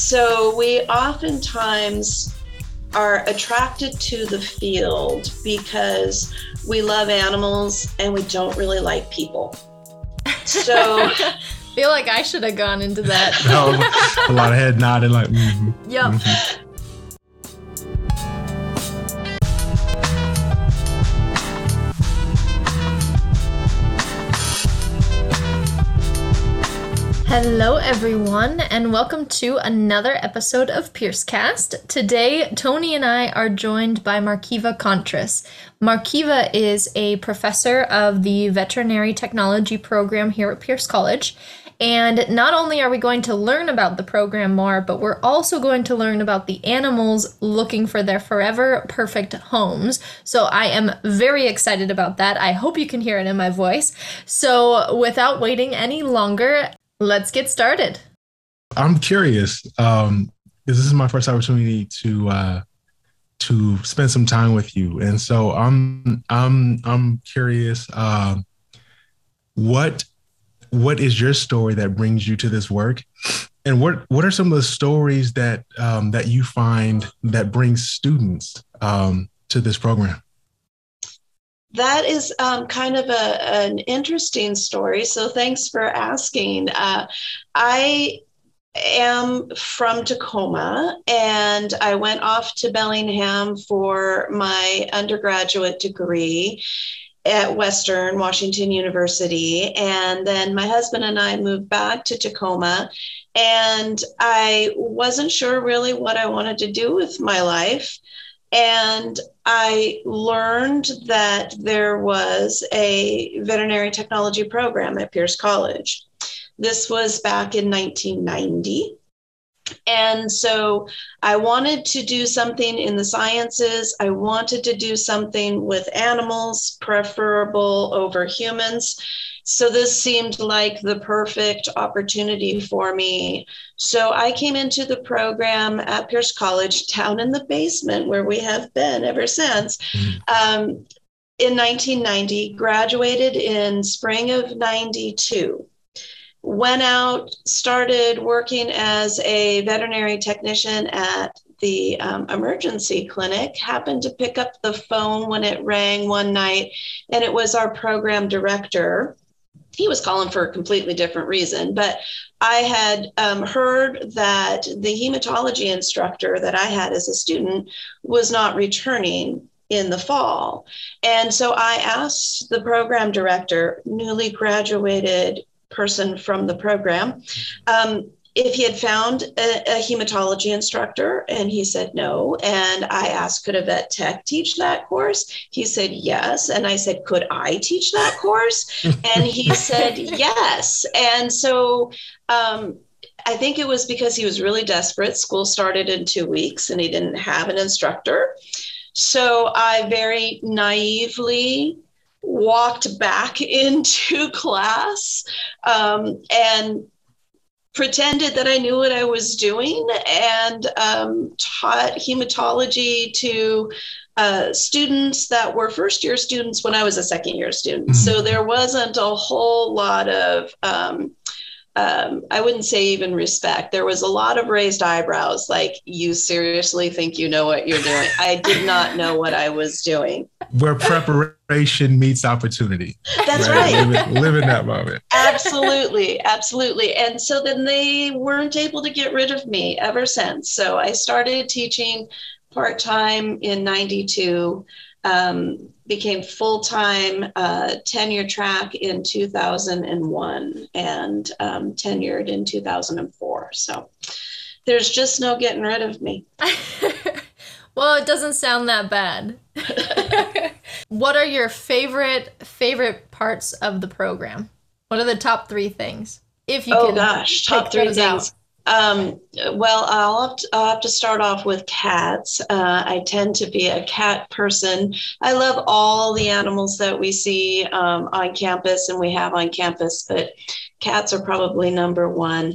So we oftentimes are attracted to the field because we love animals and we don't really like people. So feel like I should have gone into that. no, a lot of head nodding like mm-hmm, yep. Mm-hmm. Hello, everyone, and welcome to another episode of Piercecast. Today, Tony and I are joined by Markiva Kontras. Markiva is a professor of the Veterinary Technology program here at Pierce College. And not only are we going to learn about the program more, but we're also going to learn about the animals looking for their forever perfect homes. So I am very excited about that. I hope you can hear it in my voice. So without waiting any longer, Let's get started. I'm curious um, this is my first opportunity to uh, to spend some time with you, and so I'm I'm I'm curious. Uh, what what is your story that brings you to this work, and what what are some of the stories that um, that you find that brings students um, to this program? That is um, kind of a, an interesting story. So thanks for asking. Uh, I am from Tacoma and I went off to Bellingham for my undergraduate degree at Western Washington University. And then my husband and I moved back to Tacoma. And I wasn't sure really what I wanted to do with my life. And I learned that there was a veterinary technology program at Pierce College. This was back in 1990. And so I wanted to do something in the sciences. I wanted to do something with animals, preferable over humans. So this seemed like the perfect opportunity for me. So I came into the program at Pierce College, down in the basement where we have been ever since. Mm-hmm. Um, in 1990, graduated in spring of 92 went out, started working as a veterinary technician at the um, emergency clinic, happened to pick up the phone when it rang one night, and it was our program director he was calling for a completely different reason. But I had um, heard that the hematology instructor that I had as a student was not returning in the fall. And so I asked the program director, newly graduated person from the program, um, if he had found a, a, hematology instructor and he said no and i asked could a vet tech teach that course? He said yes and i said could i teach that course? And he said yes. And so um, i think it was because he was really desperate. School started in two weeks and he didn't have an instructor. So i very naively walked back into class um, and pretended that I knew what I was doing and um, taught hematology to uh, students that were first year students when I was a second year student. Mm-hmm. So there wasn't a whole lot of um, um, I wouldn't say even respect. There was a lot of raised eyebrows, like, you seriously think you know what you're doing? I did not know what I was doing. Where preparation meets opportunity. That's right. right. Live, live in that moment. Absolutely. Absolutely. And so then they weren't able to get rid of me ever since. So I started teaching part time in 92 um, became full time uh, tenure track in 2001 and um, tenured in 2004. So there's just no getting rid of me. well, it doesn't sound that bad. what are your favorite favorite parts of the program? What are the top three things? If you oh can gosh, top three things. Out. Um, well, I'll have, to, I'll have, to, start off with cats. Uh, I tend to be a cat person. I love all the animals that we see um, on campus and we have on campus, but cats are probably number one.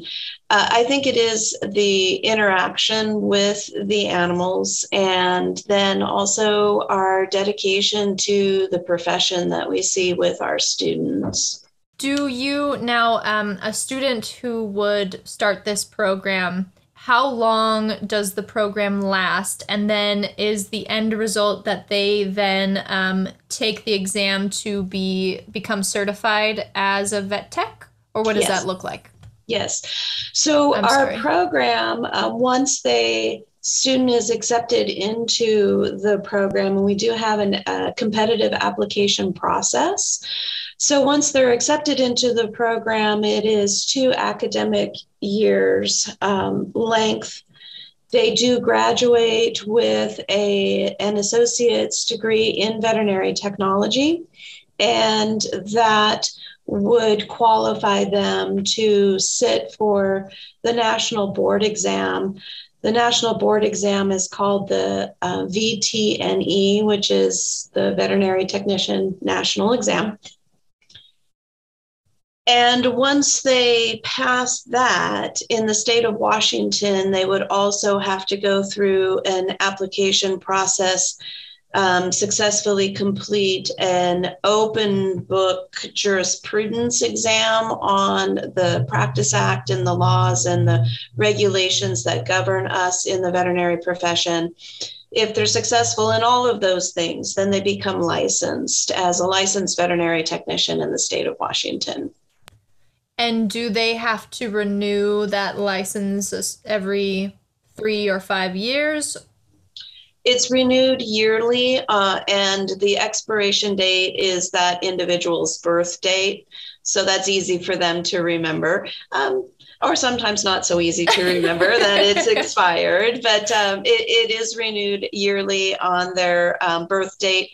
Uh, I think it is the interaction with the animals and then also our dedication to the profession that we see with our students. Do you now, um, a student who would start this program, how long does the program last? And then is the end result that they then um, take the exam to be become certified as a vet tech, or what does yes. that look like? Yes. So I'm our sorry. program, uh, once they student is accepted into the program, and we do have a competitive application process. So once they're accepted into the program, it is two academic years um, length. They do graduate with a, an associate's degree in veterinary technology, and that would qualify them to sit for the national board exam. The national board exam is called the uh, VTNE, which is the Veterinary Technician National Exam. And once they pass that in the state of Washington, they would also have to go through an application process, um, successfully complete an open book jurisprudence exam on the Practice Act and the laws and the regulations that govern us in the veterinary profession. If they're successful in all of those things, then they become licensed as a licensed veterinary technician in the state of Washington. And do they have to renew that license every three or five years? It's renewed yearly, uh, and the expiration date is that individual's birth date. So that's easy for them to remember. Um, or sometimes not so easy to remember that it's expired, but um, it, it is renewed yearly on their um, birth date.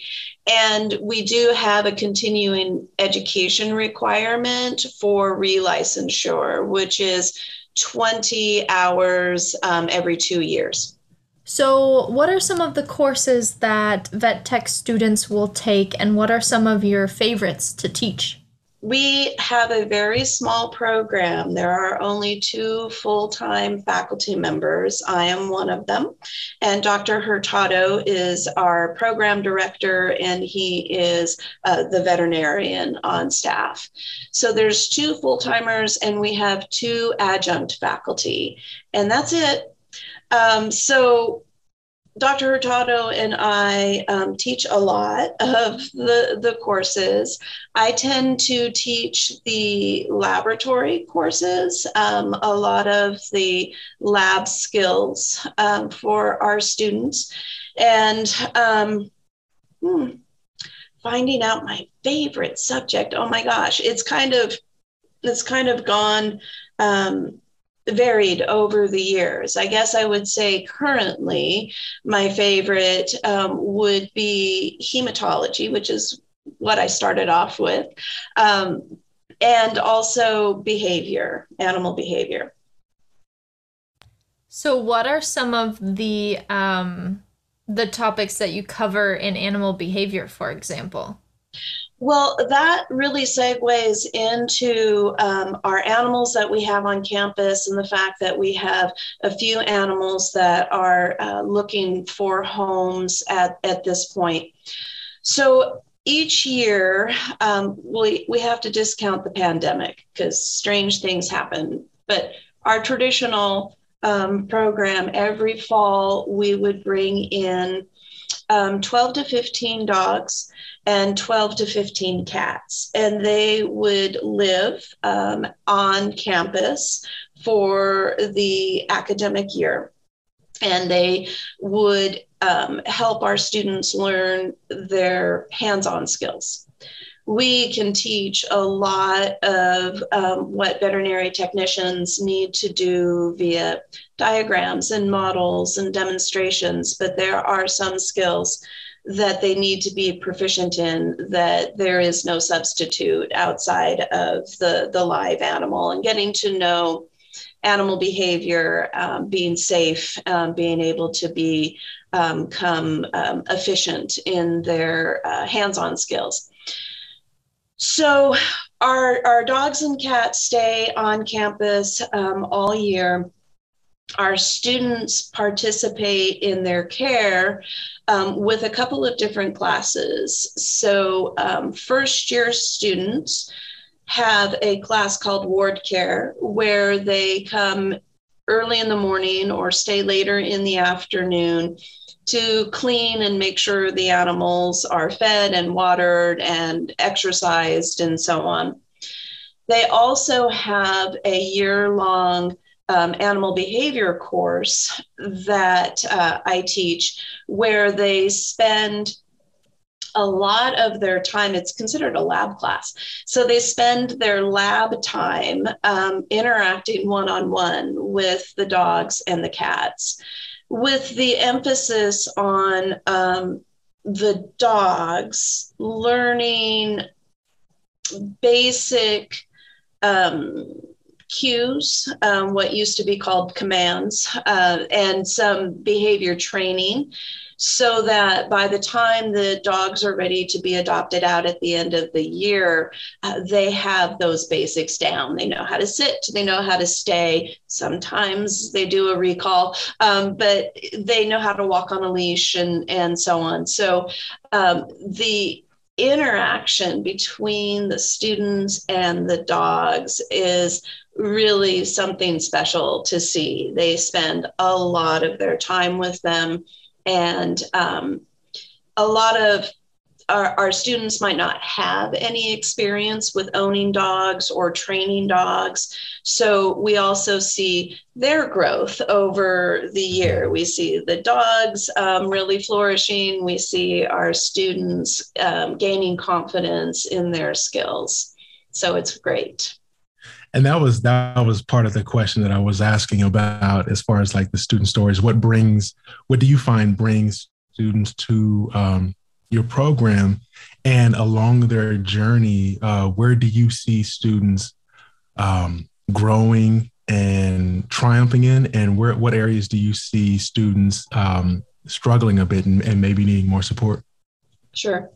And we do have a continuing education requirement for relicensure, which is 20 hours um, every two years. So, what are some of the courses that vet tech students will take, and what are some of your favorites to teach? we have a very small program. There are only two full time faculty members. I am one of them. And Dr. Hurtado is our program director, and he is uh, the veterinarian on staff. So there's two full timers, and we have two adjunct faculty, and that's it. Um, so Dr. Hurtado and I um, teach a lot of the, the courses. I tend to teach the laboratory courses, um, a lot of the lab skills um, for our students. And um, hmm, finding out my favorite subject, oh my gosh, it's kind of it's kind of gone um, varied over the years. I guess I would say currently my favorite um, would be hematology, which is what I started off with, um, and also behavior, animal behavior. So, what are some of the um, the topics that you cover in animal behavior, for example? Well, that really segues into um, our animals that we have on campus and the fact that we have a few animals that are uh, looking for homes at, at this point. So each year, um, we, we have to discount the pandemic because strange things happen. But our traditional um, program, every fall, we would bring in um, 12 to 15 dogs and 12 to 15 cats. And they would live um, on campus for the academic year. And they would um, help our students learn their hands on skills. We can teach a lot of um, what veterinary technicians need to do via diagrams and models and demonstrations, but there are some skills that they need to be proficient in that there is no substitute outside of the the live animal. And getting to know animal behavior um, being safe um, being able to be um, come um, efficient in their uh, hands-on skills. So our, our dogs and cats stay on campus um, all year our students participate in their care um, with a couple of different classes. So, um, first year students have a class called Ward Care where they come early in the morning or stay later in the afternoon to clean and make sure the animals are fed and watered and exercised and so on. They also have a year long um, animal behavior course that uh, I teach where they spend a lot of their time, it's considered a lab class. So they spend their lab time um, interacting one on one with the dogs and the cats, with the emphasis on um, the dogs learning basic um, cues, um, what used to be called commands, uh, and some behavior training so that by the time the dogs are ready to be adopted out at the end of the year, uh, they have those basics down. They know how to sit, they know how to stay. Sometimes they do a recall, um, but they know how to walk on a leash and, and so on. So um, the interaction between the students and the dogs is really something special to see. They spend a lot of their time with them and um, a lot of our, our, students might not have any experience with owning dogs or training dogs. So we also see their growth over the year. We see the dogs um, really flourishing. We see our students um, gaining confidence in their skills. So it's great and that was that was part of the question that I was asking about as far as like the student stories. What brings what do you find brings students to um, your program, and along their journey, uh, where do you see students um, growing and triumphing in, and where what areas do you see students um, struggling a bit and, and maybe needing more support? Sure.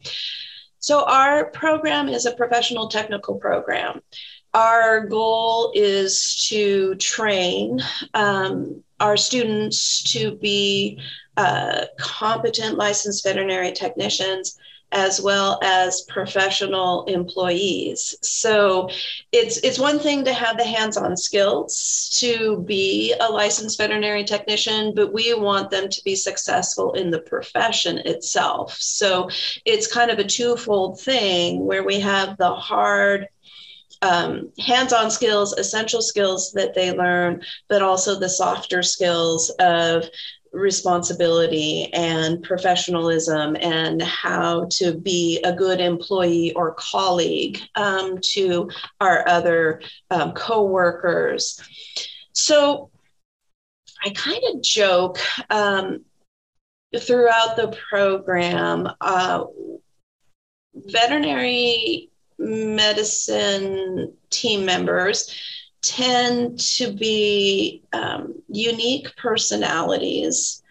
So, our program is a professional technical program our goal is to train um, our students to be uh, competent licensed veterinary technicians as well as professional employees. So it's it's one thing to have the hands-on skills to be a licensed veterinary technician, but we want them to be successful in the profession itself. So it's kind of a twofold thing where we have the hard um, hands-on skills, essential skills that they learn, but also the softer skills of responsibility and professionalism and how to be a good employee or colleague um, to our other um, co-workers. So I kind of joke um, throughout the program. Uh, veterinary medicine team members tend to be um, unique personalities.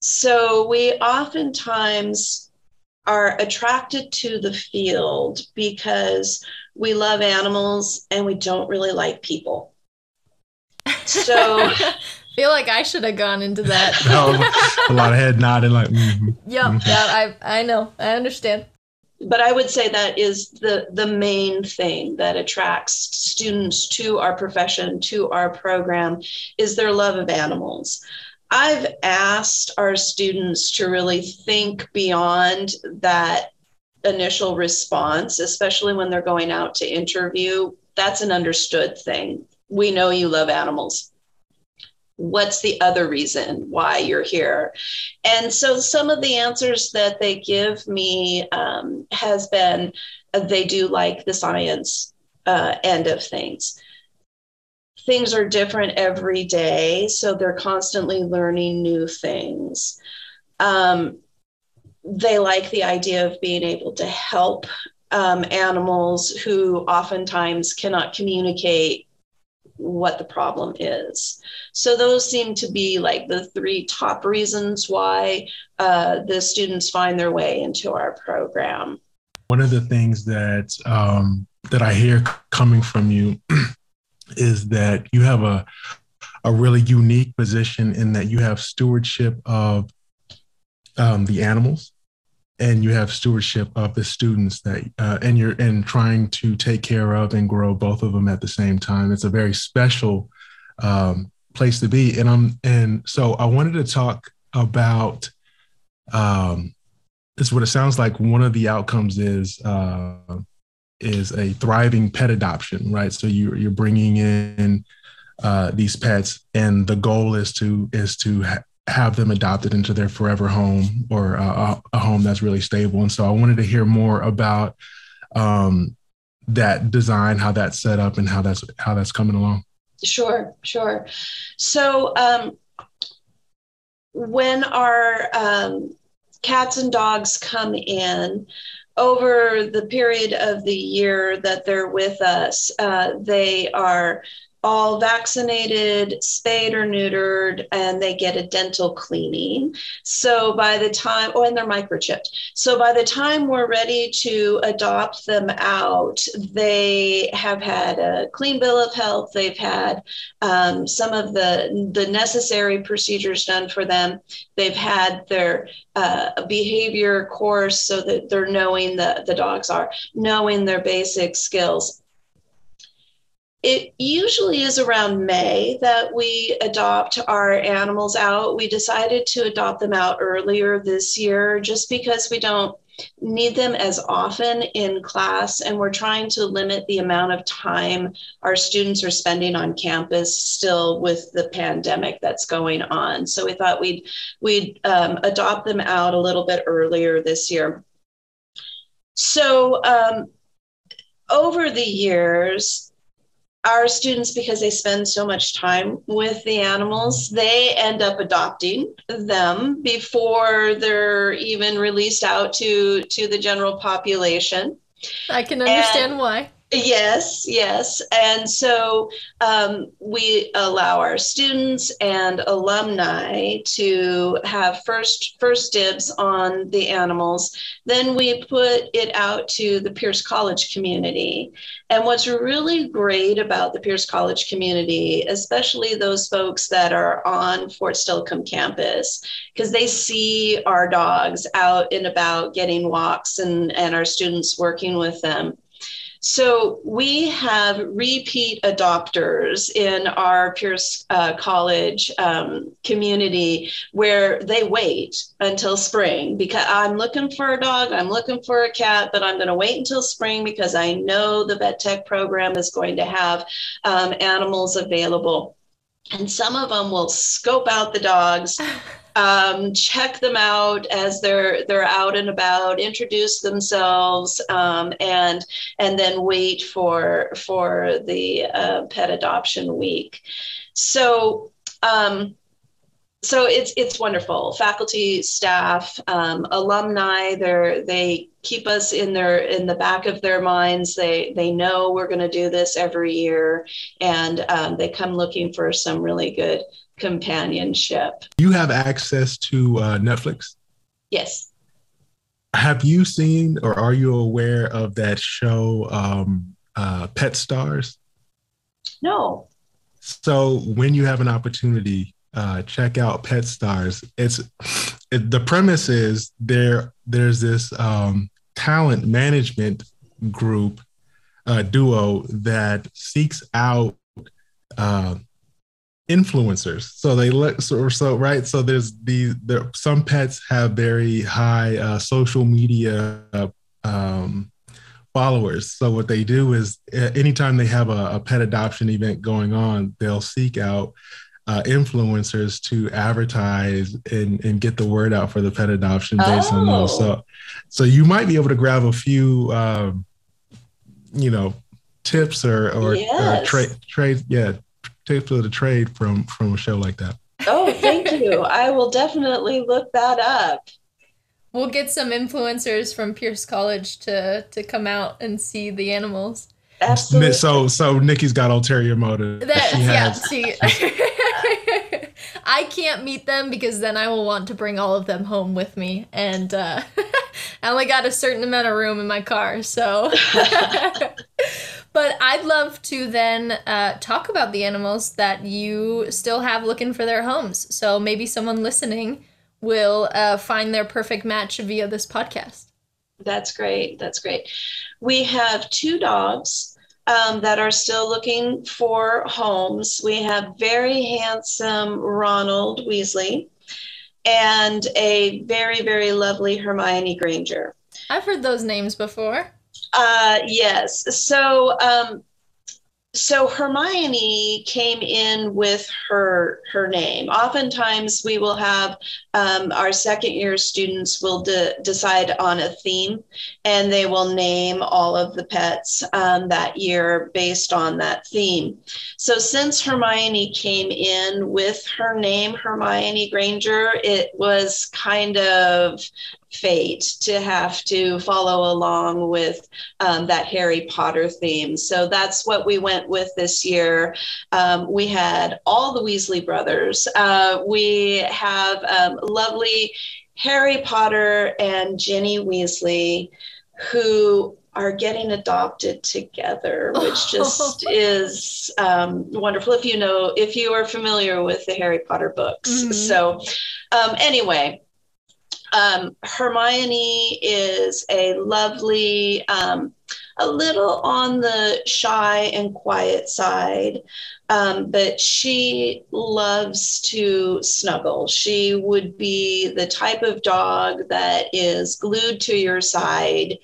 So we oftentimes are attracted to the field because we love animals and we don't really like people. So feel like I should have gone into that. no, a lot of head nodding like mm-hmm, yep, mm-hmm. yeah, I I know. I understand but I would say that is the the main thing that attracts students to our profession, to our program, is their love of animals. I've asked our students to really think beyond that initial response, especially when they're going out to interview. That's an understood thing. We know you love animals what's the other reason why you're here? And so some of the answers that they give me um, has been uh, they do like the science uh, end of things. Things are different every day so they're constantly learning new things. Um, they like the idea of being able to help um, animals who oftentimes cannot communicate what the problem is. So those seem to be like the three top reasons why uh, the students find their way into our program. One of the things that um, that I hear coming from you is that you have a a really unique position in that you have stewardship of um, the animals and you have stewardship of the students that uh, and you're and trying to take care of and grow both of them at the same time it's a very special um, place to be. And I'm and so I wanted to talk about um is what it sounds like one of the outcomes is uh is a thriving pet adoption, right? So you you're bringing in uh, these pets, and the goal is to is to ha- have them adopted into their forever home or a, a, home that's really stable. And so I wanted to hear more about um, that design, how that's set up, and how that's how that's coming along. Sure, sure. So um, when our um, cats and dogs come in, over the period of the year that they're with us, uh, they are all vaccinated, spayed or neutered, and they get a dental cleaning. So by the time, oh, and they're microchipped. So by the time we're ready to adopt them out, they have had a clean bill of health. They've had um, some of the the necessary procedures done for them. They've had their uh, behavior course so that they're knowing the the dogs are knowing their basic skills it usually is around May that we adopt our animals out. We decided to adopt them out earlier this year just because we don't need them as often in class and we're trying to limit the amount of time our students are spending on campus still with the pandemic that's going on so we thought we'd we'd um, adopt them out a little bit earlier this year so um, over the years our students, because they spend so much time with the animals, they end up adopting them before they're even released out to, to the general population. I can understand and, why. Yes, yes. And so um, we allow our students and alumni to have first first dibs on the animals. Then we put it out to the Pierce College community. And what's really great about the Pierce College community, especially those folks that are on Fort Steilacoom campus, because they see our dogs out and about getting walks and, and our students working with them so we have repeat adopters in our Pierce uh, College um, community where they wait until spring because I'm looking for a dog, I'm looking for a cat, but I'm going to wait until spring because I know the vet tech program is going to have um, animals available. And some of them will scope out the dogs um, check them out as they're they're out and about, introduce themselves, um, and and then wait for for the uh, pet adoption week. So. Um, so it's it's wonderful. Faculty, staff, um, alumni, they they keep us in their in the back of their minds. They they know we're going to do this every year, and um, they come looking for some really good companionship. You have access to uh, Netflix? Yes. Have you seen or are you aware of that show, um, uh, Pet Stars? No. So when you have an opportunity, uh, check out Pet Stars. It's it, the premise is there. There's this um, talent management group uh, duo that seeks out uh, influencers. So they look so, so right. So there's the there some pets have very high uh, social media um, followers. So what they do is anytime they have a, a pet adoption event going on, they'll seek out uh, influencers to advertise and, and get the word out for the pet adoption based oh. on those. So, so you might be able to grab a few, um, you know, tips or or, yes. or trade trade yeah tips of the trade from from a show like that. Oh, thank you. I will definitely look that up. We'll get some influencers from Pierce College to to come out and see the animals. Absolutely. So so Nikki's got ulterior motive. That, yeah, see. I can't meet them because then I will want to bring all of them home with me, and uh, I only got a certain amount of room in my car, so. But I'd love to then uh, talk about the animals that you still have looking for their homes. So maybe someone listening will uh, find their perfect match via this podcast. That's great. That's great. We have two dogs um, that are still looking for homes. We have very handsome Ronald Weasley and a very, very lovely Hermione Granger. I've heard those names before. Uh, yes. So um, so Hermione came in with her her name. Oftentimes, we will have um, our second year students will de- decide on a theme, and they will name all of the pets um, that year based on that theme. So since Hermione came in with her name, Hermione Granger, it was kind of fate to have to follow along with um, that Harry Potter theme. So that's what we went with this year. Um, we had all the Weasley brothers. Uh, we have um, lovely Harry Potter and Ginny Weasley, who are getting adopted together, which just is um, wonderful. If you know, if you are familiar with the Harry Potter books. Mm-hmm. So, um, anyway, um, Hermione is a lovely, um, a little on the shy and quiet side, um, but she loves to snuggle. She would be the type of dog that is glued to your side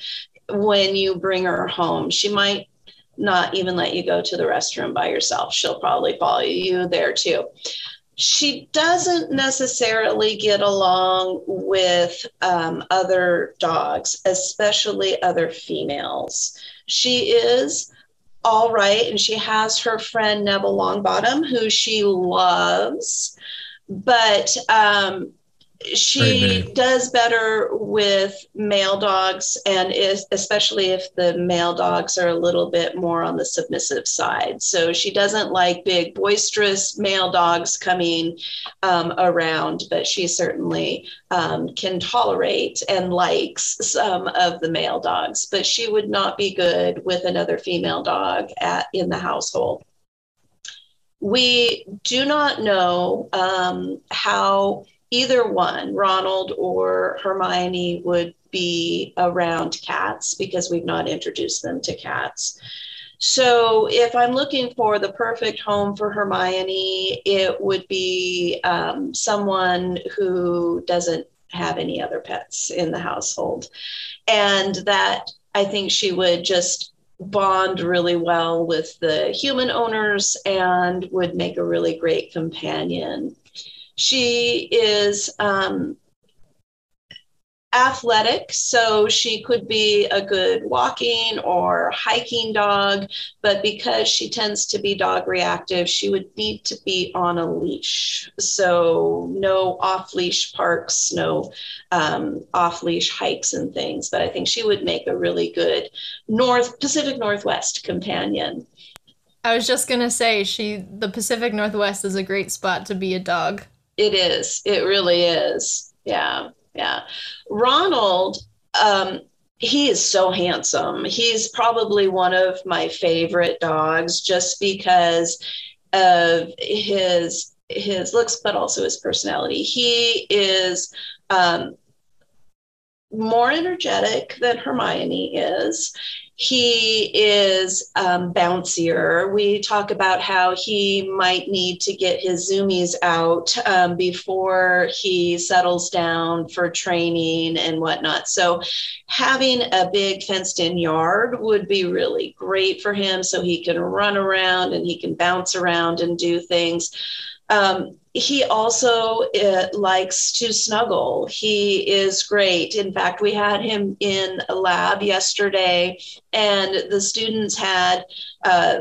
when you bring her home. She might not even let you go to the restroom by yourself. She'll probably follow you there too she doesn't necessarily get along with um, other dogs, especially other females. She is all right, and she has her friend Neville Longbottom, who she loves, but um, she does better with male dogs and is especially if the male dogs are a little bit more on the submissive side. So she doesn't like big boisterous male dogs coming um, around but she certainly um, can tolerate and likes some of the male dogs. But she would not be good with another female dog at in the household. We do not know um, how either one, Ronald or Hermione, would be around cats because we've not introduced them to cats. So, if I'm looking for the perfect home for Hermione, it would be um, someone who doesn't have any other pets in the household. And that I think she would just bond really well with the human owners and would make a really great companion she is um, athletic, so she could be a good walking or hiking dog, but because she tends to be dog reactive, she would need to be on a leash. So, no off leash parks, no um, off leash hikes and things, but I think she would make a really good North Pacific Northwest companion. I was just gonna say she the Pacific Northwest is a great spot to be a dog. It is. It really is. Yeah. Yeah. Ronald, um, he is so handsome. He's probably one of my favorite dogs just because of his his looks, but also his personality. He is um, more energetic than Hermione is he is um, bouncier. We talk about how he might need to get his zoomies out um, before he settles down for training and whatnot. So, having a big fenced in yard would be really great for him so he can run around and he can bounce around and do things. Um, he also uh, likes to snuggle. He is great. In fact, we had him in a lab yesterday, and the students had. Uh,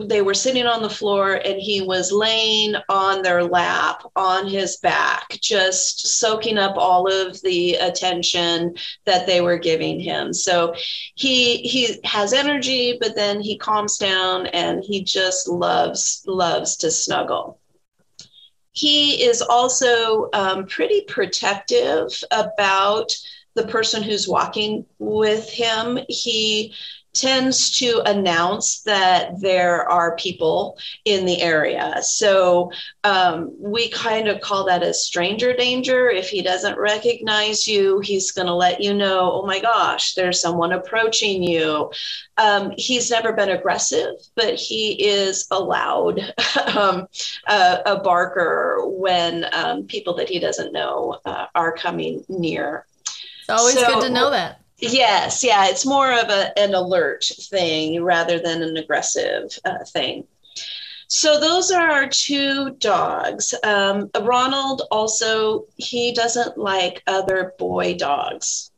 they were sitting on the floor and he was laying on their lap on his back just soaking up all of the attention that they were giving him so he he has energy but then he calms down and he just loves loves to snuggle he is also um, pretty protective about the person who's walking with him. He tends to announce that there are people in the area. So um, we kind of call that a stranger danger. If he doesn't recognize you, he's going to let you know, oh my gosh, there's someone approaching you. Um, he's never been aggressive, but he is allowed um, a, a, barker when um, people that he doesn't know uh, are coming near. It's always so, good to know that. Yes, yeah, it's more of a, an alert thing rather than an aggressive uh, thing. So those are our two dogs. Um, Ronald also he doesn't like other boy dogs.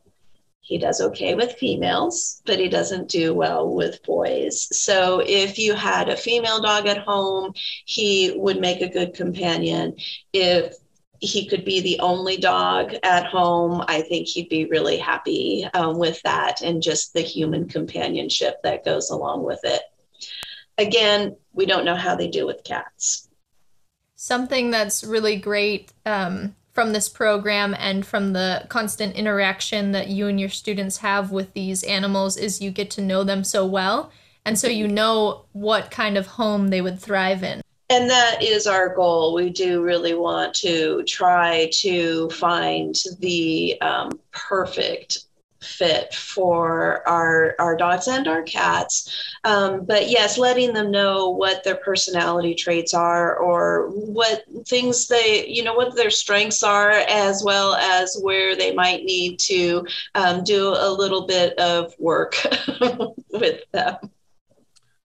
He does okay with females, but he doesn't do well with boys. So if you had a female dog at home, he would make a good companion. If he could be the only dog at home, I think he'd be really happy um, with that and just the human companionship that goes along with it. Again, we don't know how they do with cats. Something that's really great um, from this program and from the constant interaction that you and your students have with these animals is you get to know them so well. And so you know what kind of home they would thrive in and that is our goal. We do really want to try to find the um, perfect fit for our our dogs and our cats um, but yes letting them know what their personality traits are or what things they you know what their strengths are as well as where they might need to um, do a little bit of work with them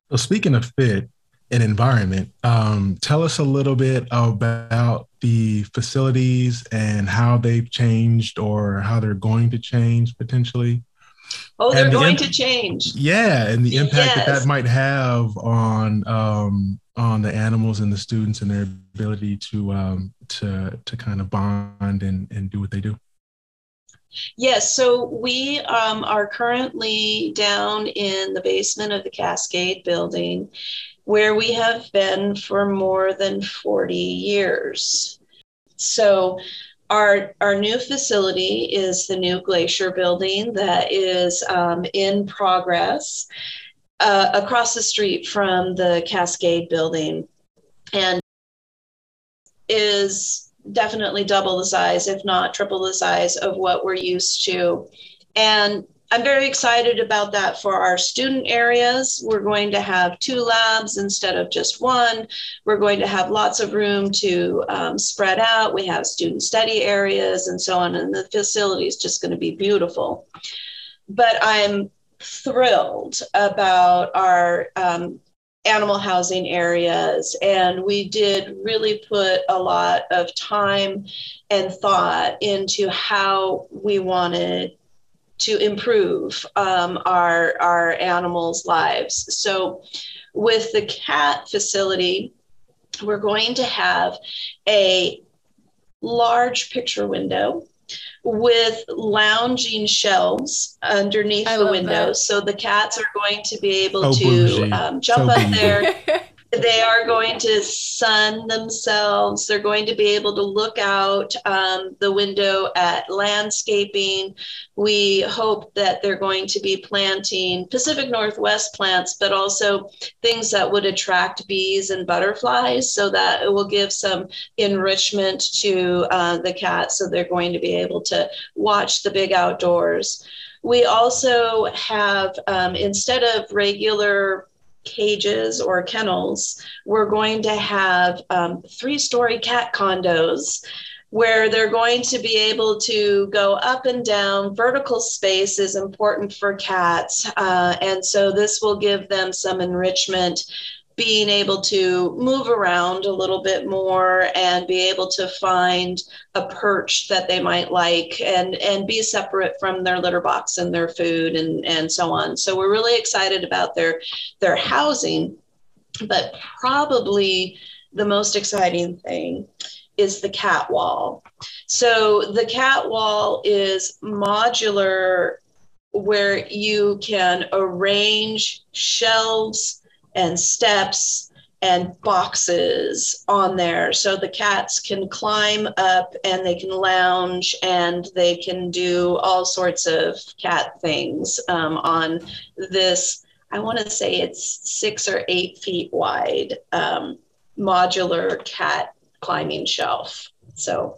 well speaking of fit and environment. Um, tell us a little bit about the facilities and how they've changed or how they're going to change potentially. Oh, they're the going imp- to change. Yeah, and the impact yes. that that might have on um, on the animals and the students and their ability to um, to to kind of bond and and do what they do. Yes, so we um, are currently down in the basement of the Cascade building, where we have been for more than 40 years. So, our, our new facility is the new Glacier building that is um, in progress uh, across the street from the Cascade building and is definitely double the size, if not triple the size of what we're used to. And I'm very excited about that for our student areas. We're going to have two labs instead of just one. We're going to have lots of room to um, spread out. We have student study areas and so on, and the facility is just going to be beautiful. But I'm thrilled about our um, animal housing areas. And we did really put a lot of time and thought into how we wanted to improve um, our, our animals' lives. So, with the cat facility, we're going to have a large picture window with lounging shelves underneath I the windows. That. So the cats are going to be able oh, to um, jump so up there they are going to sun themselves. They're going to be able to look out um, the window at landscaping. We hope that they're going to be planting Pacific Northwest plants, but also things that would attract bees and butterflies so that it will give some enrichment to uh, the cats. So they're going to be able to watch the big outdoors. We also have, um, instead of regular cages or kennels, we're going to have um, three story cat condos where they're going to be able to go up and down. Vertical space is important for cats. Uh, and so this will give them some enrichment being able to move around a little bit more and be able to find a perch that they might like and and be separate from their litter box and their food and and so on. So we're really excited about their their housing. But probably the most exciting thing is the cat wall. So the cat wall is modular where you can arrange shelves and steps and boxes on there so the cats can climb up and they can lounge and they can do all sorts of cat things um, on this I want to say it's six or eight feet wide um, modular cat climbing shelf. So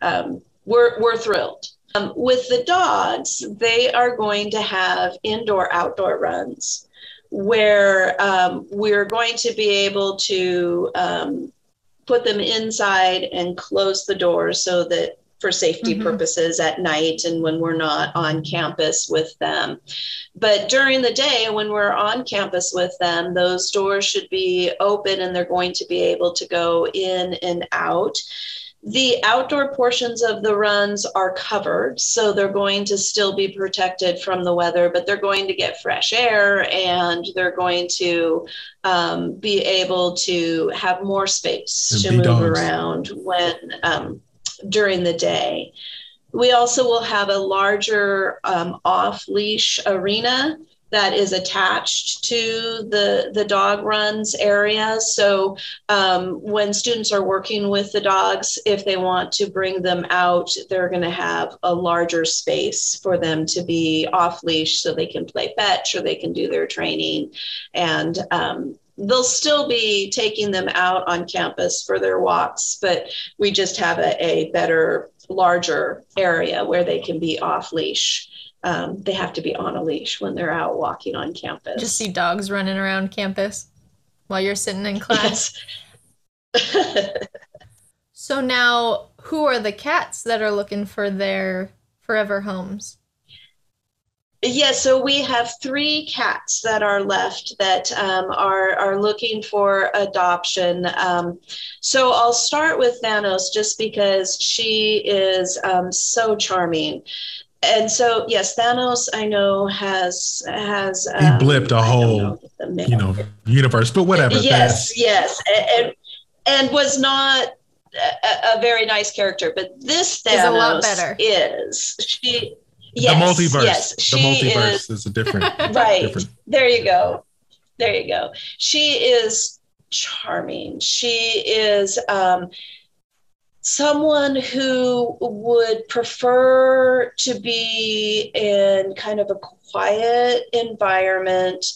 um, we're, we're thrilled. Um, with the dogs, they are going to have indoor outdoor runs where um, we're going to be able to um, put them inside and close the doors so that for safety mm-hmm. purposes at night and when we're not on campus with them. But during the day, when we're on campus with them, those doors should be open and they're going to be able to go in and out. The outdoor portions of the runs are covered, so they're going to still be protected from the weather, but they're going to get fresh air and they're going to um, be able to have more space and to move dogs. around when um, during the day. We also will have a larger um, off leash arena that is attached to the, the dog runs area. So um, when students are working with the dogs, if they want to bring them out, they're going to have a larger space for them to be off leash so they can play fetch or they can do their training. And um, they'll still be taking them out on campus for their walks, but we just have a, a better, larger area where they can be off leash. Um, they have to be on a leash when they're out walking on campus. Just see dogs running around campus while you're sitting in class. Yes. so now, who are the cats that are looking for their forever homes? Yes, yeah, so we have three cats that are left that um, are are looking for adoption. Um, so I'll start with Thanos just because she is um, so charming. And so yes, Thanos I know has has he um, blipped a whole know, you know universe, but whatever. Yes, That's... yes, and, and was not a, a, very nice character, but this Thanos is a lot better. Is she? Yes, the multiverse. Yes, the multiverse is, is a different. right. Different. There you go. There you go. She is charming. She is um, someone who would prefer to be in kind of a quiet environment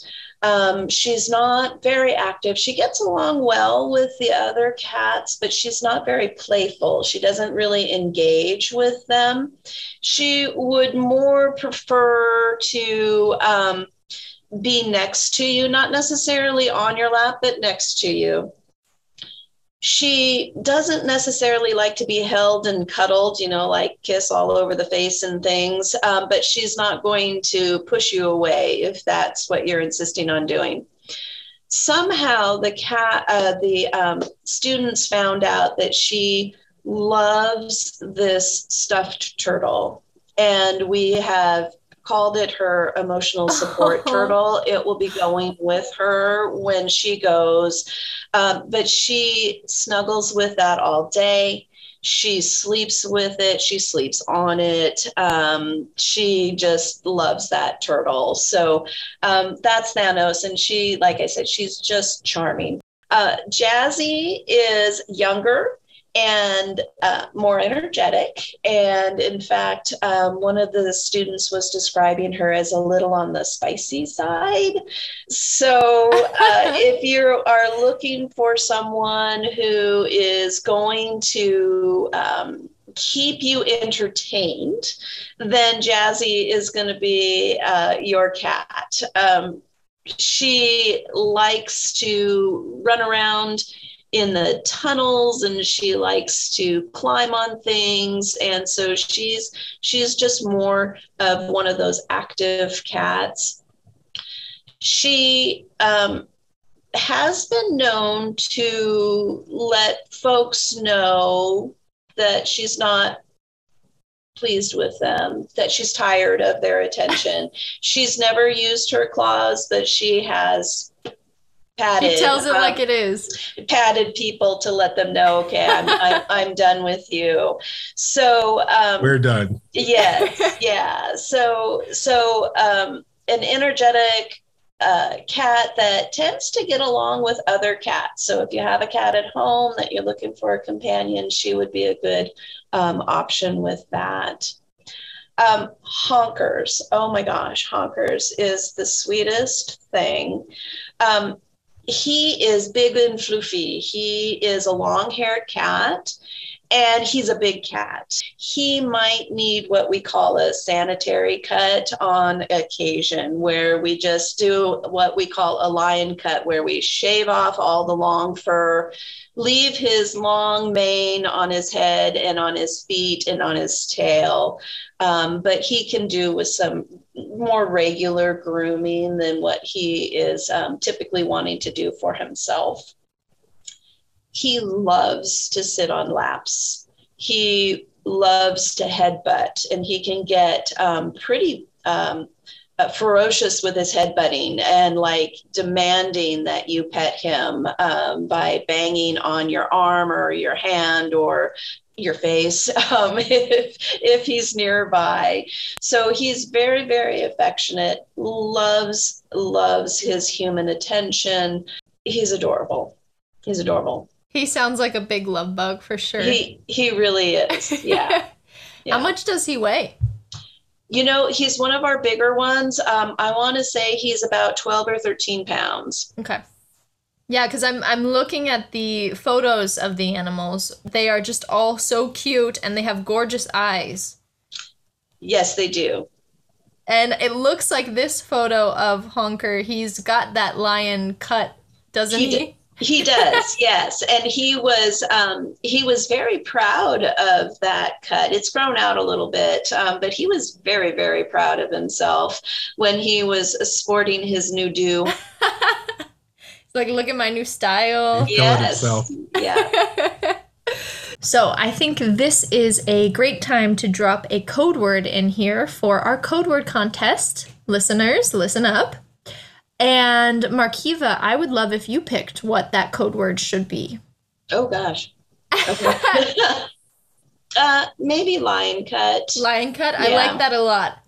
um, she's not very active. She gets along well with the other cats, but she's not very playful. She doesn't really engage with them. She would more prefer to um, be next to you, not necessarily on your lap, but next to you she doesn't necessarily like to be held and cuddled, you know, like kiss all over the face and things, um, but she's not going to push you away if that's what you're insisting on doing. Somehow, the cat, uh, the um, students found out that she loves this stuffed turtle, and we have called it her emotional support turtle. It will be going with her when she goes. Um, but she snuggles with that all day. She sleeps with it. She sleeps on it. Um, she just loves that turtle. So um, that's Thanos. And she, like I said, she's just charming. Uh, Jazzy is younger and uh, more energetic. And in fact, um, one of the students was describing her as a little on the spicy side. So uh, if you are looking for someone who is going to um, keep you entertained, then Jazzy is going to be uh, your cat. Um, she likes to run around in the tunnels and she likes to climb on things and so she's she's just more of one of those active cats she um, has been known to let folks know that she's not pleased with them, that she's tired of their attention. she's never used her claws, but she has patted. He tells it um, like it is. Patted people to let them know, okay, I'm, I'm, I'm done with you. So um, we're done. Yes, yeah. So so um, an energetic uh, cat that tends to get along with other cats. So if you have a cat at home that you're looking for a companion, she would be a good um, option with that. Um, honkers. Oh my gosh, honkers is the sweetest thing. Um, he is big and floofy. He is a long haired cat and he's a big cat. He might need what we call a sanitary cut on occasion, where we just do what we call a lion cut, where we shave off all the long fur, leave his long mane on his head and on his feet and on his tail. Um, but he can do with some more regular grooming than what he is um, typically wanting to do for himself he loves to sit on laps. He loves to headbutt, and he can get um, pretty um, uh, ferocious with his headbutting and like demanding that you pet him um, by banging on your arm or your hand or your face um, if, if he's nearby. So he's very, very affectionate, loves, loves his human attention. He's adorable. He's adorable. He sounds like a big love bug for sure. He he really is. Yeah. yeah. How much does he weigh? You know, he's one of our bigger ones. Um, I want to say he's about twelve or thirteen pounds. Okay. Yeah, because I'm I'm looking at the photos of the animals. They are just all so cute and they have gorgeous eyes. Yes, they do. And it looks like this photo of Honker, he's got that lion cut, doesn't he? he? He does, yes, and he was um, he was very proud of that cut. It's grown out a little bit, um, but he was very very proud of himself when he was sporting his new do. like, look at my new style. Yes, yeah. So, I think this is a great time to drop a code word in here for our code word contest. Listeners, listen up. And Markiva, I would love if you picked what that code word should be. Oh gosh. Okay. uh, maybe lion cut. Lion cut. Yeah. I like that a lot.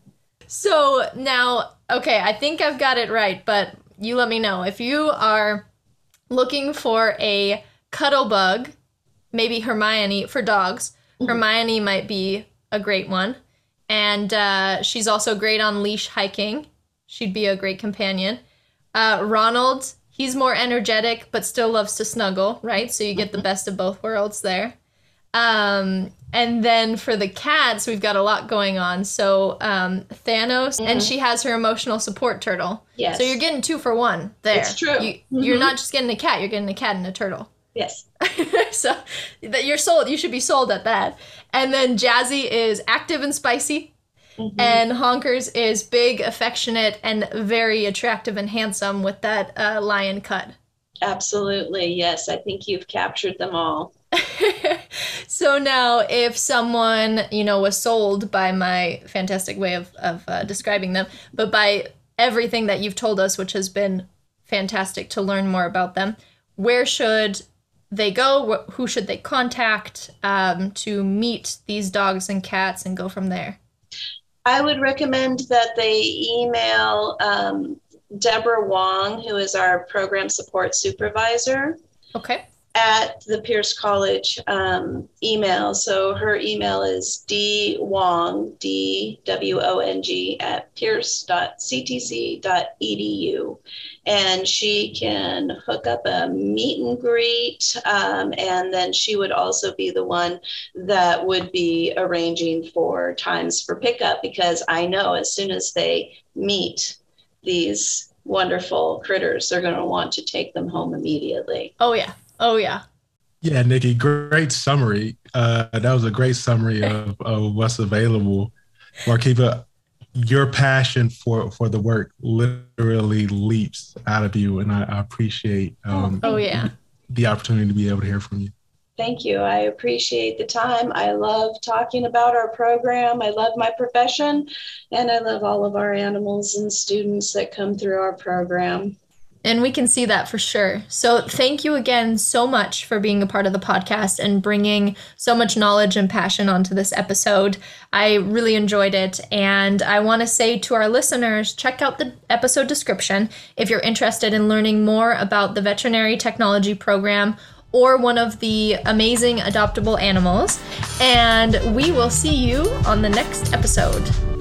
So now, okay, I think I've got it right, but you let me know if you are looking for a cuddle bug, maybe Hermione for dogs. Mm-hmm. Hermione might be a great one, and uh, she's also great on leash hiking. She'd be a great companion. Uh, Ronald, he's more energetic but still loves to snuggle, right? So you get the best of both worlds there. Um, and then for the cats, we've got a lot going on. So um, Thanos, mm-hmm. and she has her emotional support turtle. Yes. So you're getting two for one there. It's true. You, mm-hmm. You're not just getting a cat; you're getting a cat and a turtle. Yes. so that you're sold. You should be sold at that. And then Jazzy is active and spicy. Mm-hmm. And Honkers is big, affectionate, and very attractive and handsome with that uh, lion cut. Absolutely. Yes. I think you've captured them all. so now, if someone, you know, was sold by my fantastic way of, of uh, describing them, but by everything that you've told us, which has been fantastic to learn more about them, where should they go? Who should they contact um, to meet these dogs and cats and go from there? I would recommend that they email um, Deborah Wong, who is our program support supervisor. Okay. At the Pierce College um, email. So her email is d wong, D W O N G, at pierce.ctc.edu and she can hook up a meet and greet. Um, and then she would also be the one that would be arranging for times for pickup because I know as soon as they meet these wonderful critters, they're going to want to take them home immediately. Oh, yeah. Oh, yeah. Yeah, Nikki, great summary. Uh, that was a great summary of, of what's available. Markiva, your passion for for the work literally leaps out of you, and I, I appreciate. Um, oh yeah. The opportunity to be able to hear from you. Thank you. I appreciate the time. I love talking about our program. I love my profession, and I love all of our animals and students that come through our program. And we can see that for sure. So, thank you again so much for being a part of the podcast and bringing so much knowledge and passion onto this episode. I really enjoyed it. And I want to say to our listeners check out the episode description if you're interested in learning more about the veterinary technology program or one of the amazing adoptable animals. And we will see you on the next episode.